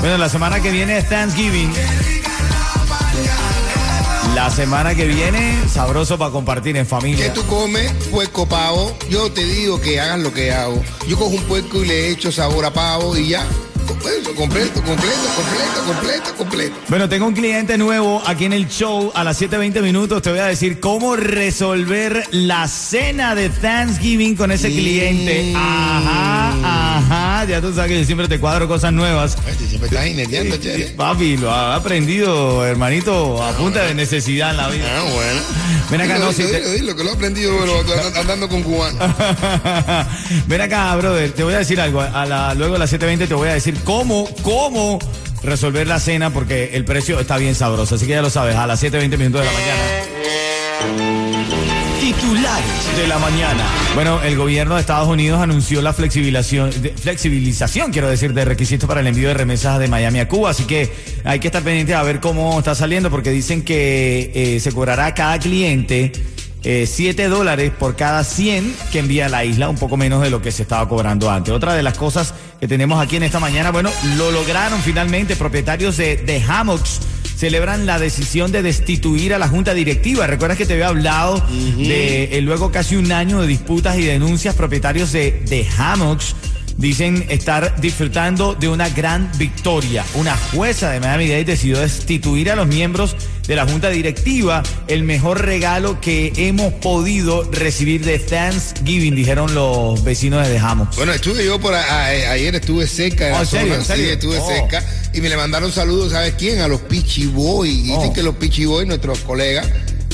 Bueno, la semana que viene es Thanksgiving. La semana que viene, sabroso para compartir en ¿Qué familia. tú comes? Puerco pavo. Yo te digo que hagas lo que hago. Yo cojo un puerco y le echo sabor a pavo y ya. Completo, completo, completo, completo, completo, completo. Bueno, tengo un cliente nuevo aquí en el show. A las 7.20 minutos te voy a decir cómo resolver la cena de Thanksgiving con ese cliente. Ajá, ajá. Ya tú sabes que yo siempre te cuadro cosas nuevas. Siempre estás chévere. Papi, lo ha aprendido, hermanito, a punta de necesidad en la vida. Ah, bueno. Ven acá, Dilo, no, si dilo, te- dilo, que lo he aprendido andando con cubanos. Ven acá, brother, te voy a decir algo. A la, luego a las 7.20 te voy a decir cómo, cómo resolver la cena porque el precio está bien sabroso. Así que ya lo sabes, a las 7.20 minutos de la mañana. Titulares de la mañana. Bueno, el gobierno de Estados Unidos anunció la flexibilización, flexibilización, quiero decir, de requisitos para el envío de remesas de Miami a Cuba. Así que hay que estar pendiente a ver cómo está saliendo, porque dicen que eh, se cobrará a cada cliente eh, 7 dólares por cada 100 que envía a la isla, un poco menos de lo que se estaba cobrando antes. Otra de las cosas que tenemos aquí en esta mañana, bueno, lo lograron finalmente propietarios de, de hammocks celebran la decisión de destituir a la junta directiva. ¿Recuerdas que te había hablado de eh, luego casi un año de disputas y denuncias propietarios de, de hammocks? Dicen estar disfrutando de una gran victoria. Una jueza de Miami-Dade decidió destituir a los miembros de la junta directiva. El mejor regalo que hemos podido recibir de Thanksgiving, dijeron los vecinos de The Hammocks. Bueno, estuve yo por a- a- ayer, estuve cerca de Oh. Sí, estuve Oh. cerca. Y me le mandaron saludos, ¿sabes quién? A los Pichi Boy. Y Dicen Oh. que los Pichi Boy, nuestros colegas,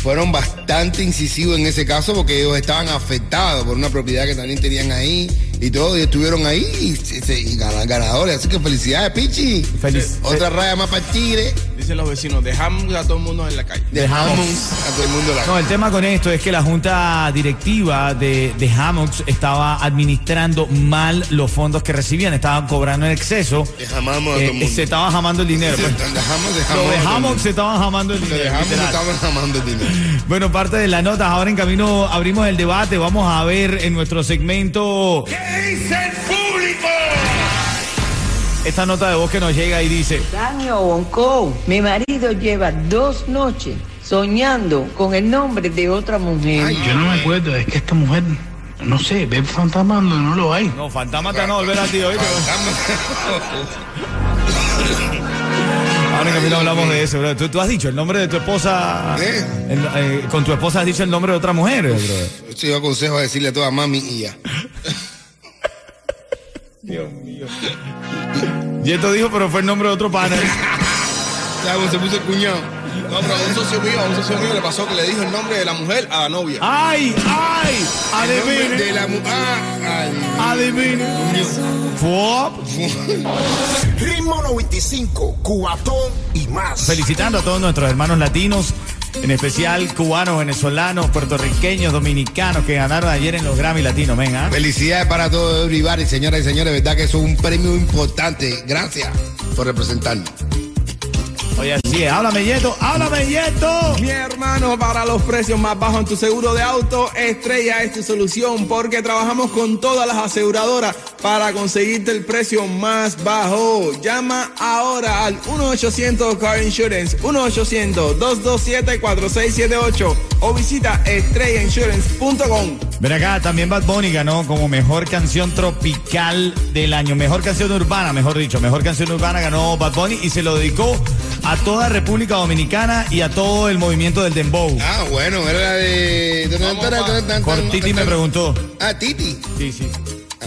fueron bastante incisivos en ese caso porque ellos estaban afectados por una propiedad que también tenían ahí y todo. Y estuvieron ahí y, ganadores. Así que felicidades, Pichi. Feliz- Otra raya más para el Tigre. Dicen los vecinos, dejamos a todo el mundo en la calle. Dejamos a todo el mundo la No, el tema con esto es que la junta directiva de, de Hammocks estaba administrando mal los fondos que recibían, estaban cobrando en exceso. Dejamos a todo el Eh, mundo. se estaba jamando el dinero. pues. Dejamos, dejamos. Lo de el Hammocks se estaban jamando el dinero. dejamos, estaban jamando el dinero. Bueno, parte de las notas. Ahora en camino abrimos el debate. Vamos a ver en nuestro segmento esta nota de voz que nos llega y dice. Daño Bonco, mi marido lleva dos noches soñando con el nombre de otra mujer. Yo no me acuerdo, es que esta mujer, no sé, ve fantasma donde no lo hay. No, fantasma te van a volver a ti hoy. Ahora camino hablamos de eso, bro. ¿Tú, tú has dicho el nombre de tu esposa. ¿Eh? el- eh, con tu esposa has dicho el nombre de otra mujer, bro. Sí, yo aconsejo a decirle a toda mami y ya. Y esto dijo, pero fue el nombre de otro pana. ¿Sabes cómo se puso el cuñado? No, pero a un socio mío, a un socio mío le pasó que le dijo el nombre de la mujer a la novia. ¡Ay! ¡Ay! De ¡Adivine! la mu- ah, ¡Adivine! Fuop. Ritmo 95, cuatón y más. Felicitando a todos nuestros hermanos latinos, en especial cubanos, venezolanos, puertorriqueños, dominicanos que ganaron ayer en los Grammy Latinos, venga. Felicidades para todos, everybody, señoras y señores. Verdad que eso es un premio importante. Gracias por representarnos. Oye, así es. Háblame, Yeto. Háblame, Yeto. Mi hermano, para los precios más bajos en tu seguro de auto, Estrella es tu solución porque trabajamos con todas las aseguradoras para conseguirte el precio más bajo. Llama ahora al 1-800 Car Insurance, 1-800-227-4678 o visita estrellainsurance.com. Ven acá, también Bad Bunny ganó como mejor canción tropical del año. Mejor canción urbana, mejor dicho. Mejor canción urbana ganó Bad Bunny y se lo dedicó a toda República Dominicana y a todo el movimiento del Dembow. Ah, bueno, era la de. Por Titi me preguntó. Ah, Titi. Sí, sí.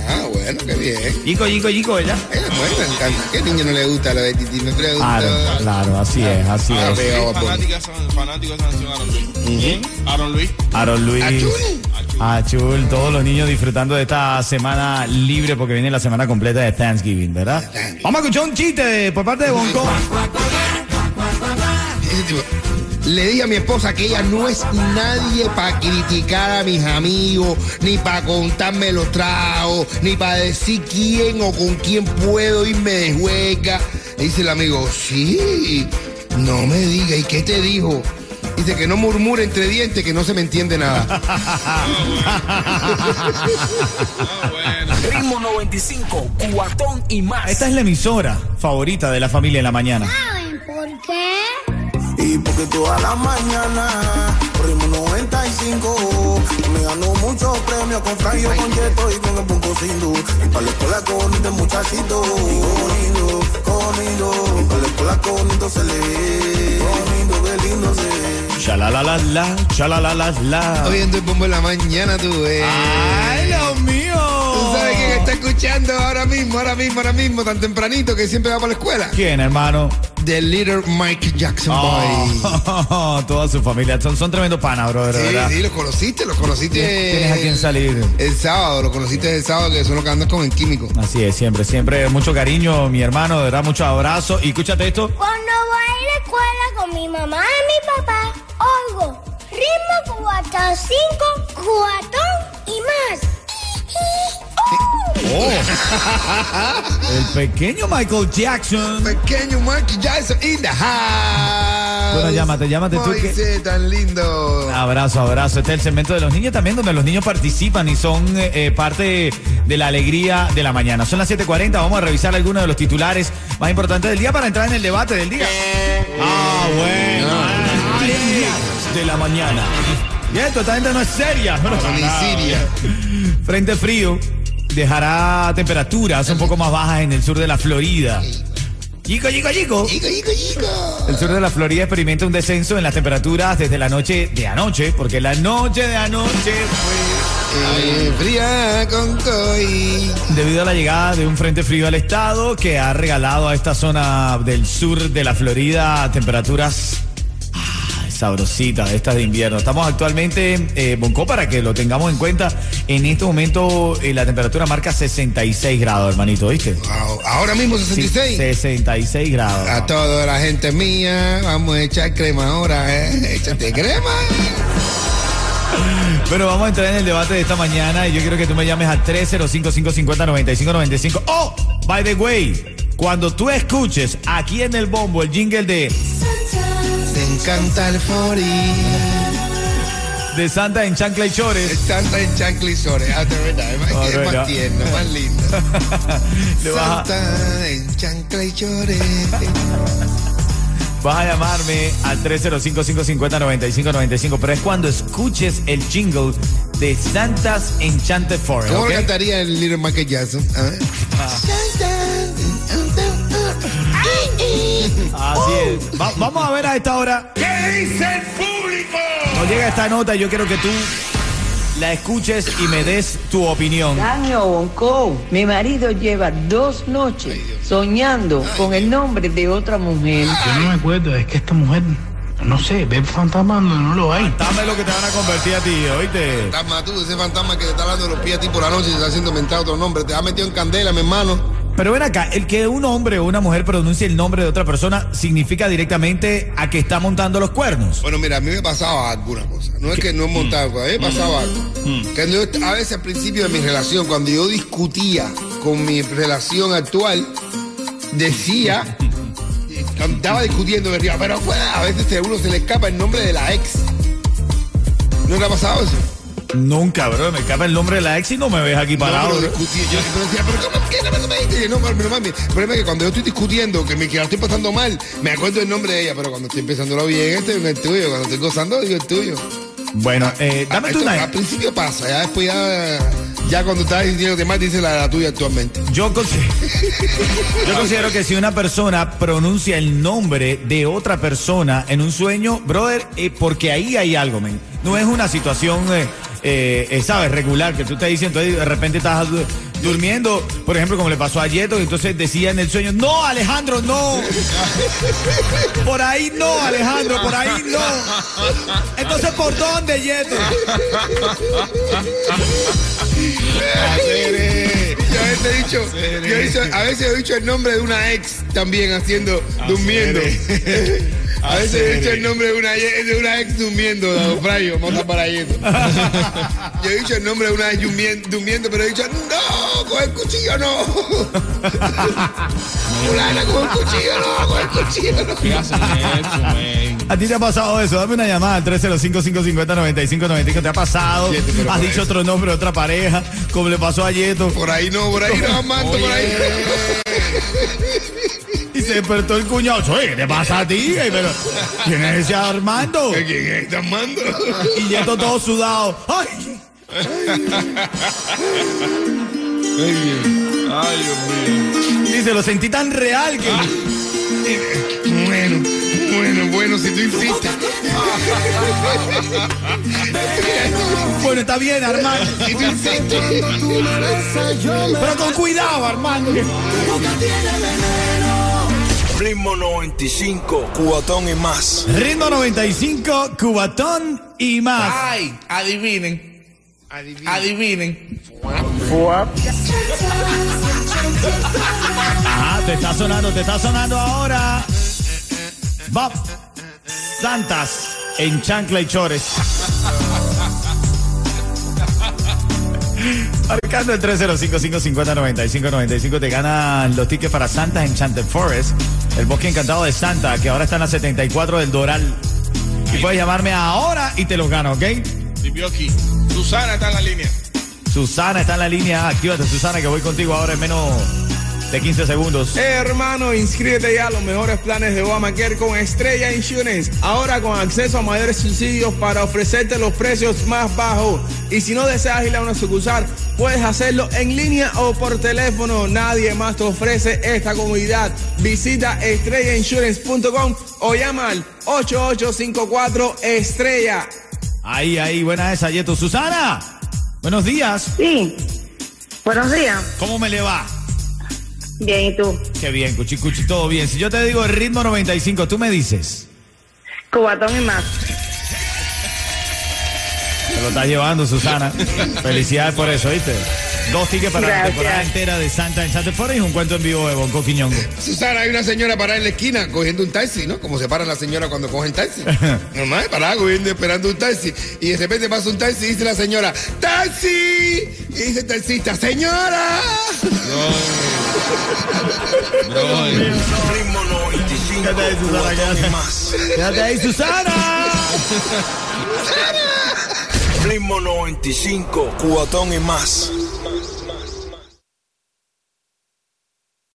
Ah, bueno, qué bien. Yico, yico, yico, ¿verdad? Eh, bueno, me encanta. ¿Qué niño no le gusta la de Titi? Me pregunta. Claro, claro, así es, así Ah, es. Bunny. Fanática, fanático de esa canción Aaron Luis. Aaron Luis. Aaron Luis. Achul. Achul, todos los niños disfrutando de esta semana libre porque viene la semana completa de Thanksgiving, ¿verdad? Vamos a escuchar un chiste por parte de Bonco. Le dije a mi esposa que ella no es nadie para criticar a mis amigos, ni para contarme los tragos, ni para decir quién o con quién puedo irme de juega. Dice el amigo, sí, no me diga, ¿y qué te dijo? Dice que no murmure entre dientes, que no se me entiende nada. Ritmo 95, cuatón y más. Esta es la emisora favorita de la familia en la mañana. ¿Saben por qué? Y porque toda la mañana, ritmo 95, me ganó muchos premios con Franjo, con Yeto y con el Punto Sindu. Y para la escuela con este muchachito, bonito, bonito. Y para la escuela con esto se le ve. Chalalalala, chalalalala. Oyendo el bombo en la mañana, tú ves. ¡Ay, Dios mío! ¿Tú sabes quién está escuchando ahora mismo, ahora mismo, ahora mismo, tan tempranito que siempre va para la escuela? ¿Quién, hermano? The Little Mike Jackson Boy. Oh, toda su familia. Son, son tremendos panas, bro, de Sí, verdad. sí, los conociste, los conociste. Tienes a quién salir. El sábado, los conociste el sábado, que son los que andan con el químico. Así es, siempre, siempre. Mucho cariño, mi hermano, de verdad, mucho abrazo. Y escúchate esto. Cuando voy a la escuela con mi mamá y mi papá, oigo ritmo cuatro, cinco, cuatón y más. Oh. El pequeño Michael Jackson. Pequeño Mike Jackson in the house. Bueno, llámate, llámate tú que- tan lindo. Abrazo, abrazo. Este es el segmento de los niños también, donde los niños participan y son eh, eh, parte de la alegría de la mañana. Son las 7:40. Vamos a revisar algunos de los titulares más importantes del día para entrar en el debate del día. Ah, bueno. De la mañana. Y esto, esta gente no es seria. Frente frío dejará temperaturas un poco más bajas en el sur de la Florida. Chico, chico, chico. Chico, chico, chico. El sur de la Florida experimenta un descenso en las temperaturas desde la noche de anoche, porque la noche de anoche fue Eh, fría con coy. debido a la llegada de un frente frío al estado que ha regalado a esta zona del sur de la Florida temperaturas sabrositas, estas de invierno. Estamos actualmente, eh, Bonco, para que lo tengamos en cuenta, en este momento eh, la temperatura marca 66 grados, hermanito, ¿viste? Wow, Ahora mismo Sí, 66. 66 grados. A toda la gente mía, vamos a echar crema ahora, ¿eh? Échate crema. Pero vamos a entrar en el debate de esta mañana y yo quiero que tú me llames al 305-550-9595. Oh, by the way, cuando tú escuches aquí en el bombo el jingle de, encanta el fori. de Santa en Chancla y Chores, Santa en chanclisores. Ah, de verdad, es más, Oh, es de más verdad. tierno, más lindo. Santa en chancla y chores. vas a llamarme al 305-550-9595. Pero es cuando escuches el jingle de Santa's Enchanted Forest. ¿Cómo ¿ok? lo cantaría el Little Michael Jackson? A ver. Así es. Va- vamos a ver a esta hora. ¿Qué dice el público? Nos llega esta nota y yo quiero que tú la escuches y me des tu opinión. Daño Bonco, mi marido lleva dos noches soñando con el nombre de otra mujer. Yo no me acuerdo, es que esta mujer, no sé, ve fantasma donde no lo hay. Dame lo que te van a convertir a ti, oíste. Fantasma, tú, ese fantasma que te está dando los pies a ti por la noche y te está haciendo mentar otro nombre. Te ha metido en candela, mi hermano. Pero ven acá, el que un hombre o una mujer pronuncie el nombre de otra persona significa directamente a que está montando los cuernos. Bueno, mira, a mí me pasaba alguna cosa. No es que no he montado, a mí me pasaba algo. Que yo, a veces al principio de mi relación, cuando yo discutía con mi relación actual, decía, estaba discutiendo, decía, pero fue, a veces a uno se le escapa el nombre de la ex. ¿No te ha pasado eso? Nunca, bro, me escapa el nombre de la ex y no me ves aquí parado. No, pero discutí, yo pero decía, pero ¿cómo que no me, no pero mami, el problema es que cuando yo estoy discutiendo, que me que la estoy pasando mal, me acuerdo el nombre de ella, pero cuando estoy empezándolo bien, este es el tuyo, cuando estoy gozando, digo el tuyo. Bueno, eh, dame Ah, tu esto name. Al principio pasa, ya después ya, ya cuando estás diciendo más, dice la, la tuya actualmente. Yo, consi- yo considero que si una persona pronuncia el nombre de otra persona en un sueño, brother, eh, porque ahí hay algo, men. No es una situación, eh, eh, eh, ¿sabes? Regular, que tú estás diciendo, entonces de repente estás du- durmiendo, por ejemplo, como le pasó a Yeto, y entonces decía en el sueño, no, Alejandro, no. Por ahí no, Alejandro, por ahí no. Entonces, ¿por dónde, Yeto? Yo a veces he dicho, yo he dicho- a veces he dicho el nombre de una ex también haciendo, durmiendo. A veces he dicho el nombre de una, de una ex durmiendo, Don Frayo, monta para ahí. Yo he dicho el nombre de una ex durmiendo, pero he dicho, no, con el cuchillo no. Fulana, con el cuchillo no, con el cuchillo no. ¿Qué hacen eso, man? ¿A ti te ha pasado eso? Dame una llamada al 305-550-9595. ¿Te ha pasado? Yeto, ¿Has dicho eso. otro nombre de otra pareja? Como le pasó a Yeto. Por ahí no, por ahí no, Manto, por ahí. Y se despertó el cuñado. Oye, ¿qué te pasa a ti? Pero, ¿Quién es ese Armando? ¿Quién es este Armando? Y Yeto todo sudado. ¡Ay! Ay, Dios mío. Dice, lo sentí tan real que... Bueno, bueno, bueno, si tú insistes. Bueno, está bien, Armando. Si tú insistes. Pero con cuidado, Armando. Ritmo 95, cubatón y más. Ritmo 95, Cubatón y más. Ay, adivinen, adivinen. Ajá, te está sonando, te está sonando ahora. Bob Santas en Chancla y Chores. Marcando el 305-550-9595 te ganan los tickets para Santa Enchanted Forest, el bosque encantado de Santa, que ahora está en la 74 del Doral. Y puedes llamarme ahora y te los gano, ¿ok? Tibioki. Susana está en la línea. Susana está en la línea, actívate Susana, que voy contigo ahora en menos de 15 segundos. Eh, hermano, inscríbete ya a los mejores planes de Obamacare con Estrella Insurance. Ahora con acceso a mayores subsidios para ofrecerte los precios más bajos. Y si no deseas ir a una sucursal, puedes hacerlo en línea o por teléfono. Nadie más te ofrece esta comodidad. Visita estrellainsurance.com o llama al 8854 Estrella. Ahí, ahí, buena esa, Yeto. Susana, buenos días. Sí. Buenos días. ¿Cómo me le va? Bien, ¿y tú? Qué bien, Cuchi Cuchi, todo bien. Si yo te digo el ritmo 95, tú me dices. Cubatón y más. Te lo estás llevando, Susana. Felicidades por eso, ¿viste? Dos tickets para la Gracias. temporada entera de Santa Enchanted Forest y un cuento en vivo de Bonco Quiñongo. Susana, hay una señora parada en la esquina cogiendo un taxi, ¿no? Como se paran las señoras cuando cogen taxi. Normal, parada cogiendo, esperando un taxi. Y de repente pasa un taxi y dice la señora, ¡Taxi! Y dice el taxista, ¡Señora! 95, Quédate ahí, Susana, quédate. y más. ¡Quédate ahí, Susana! Ritmo 95, cubatón y más.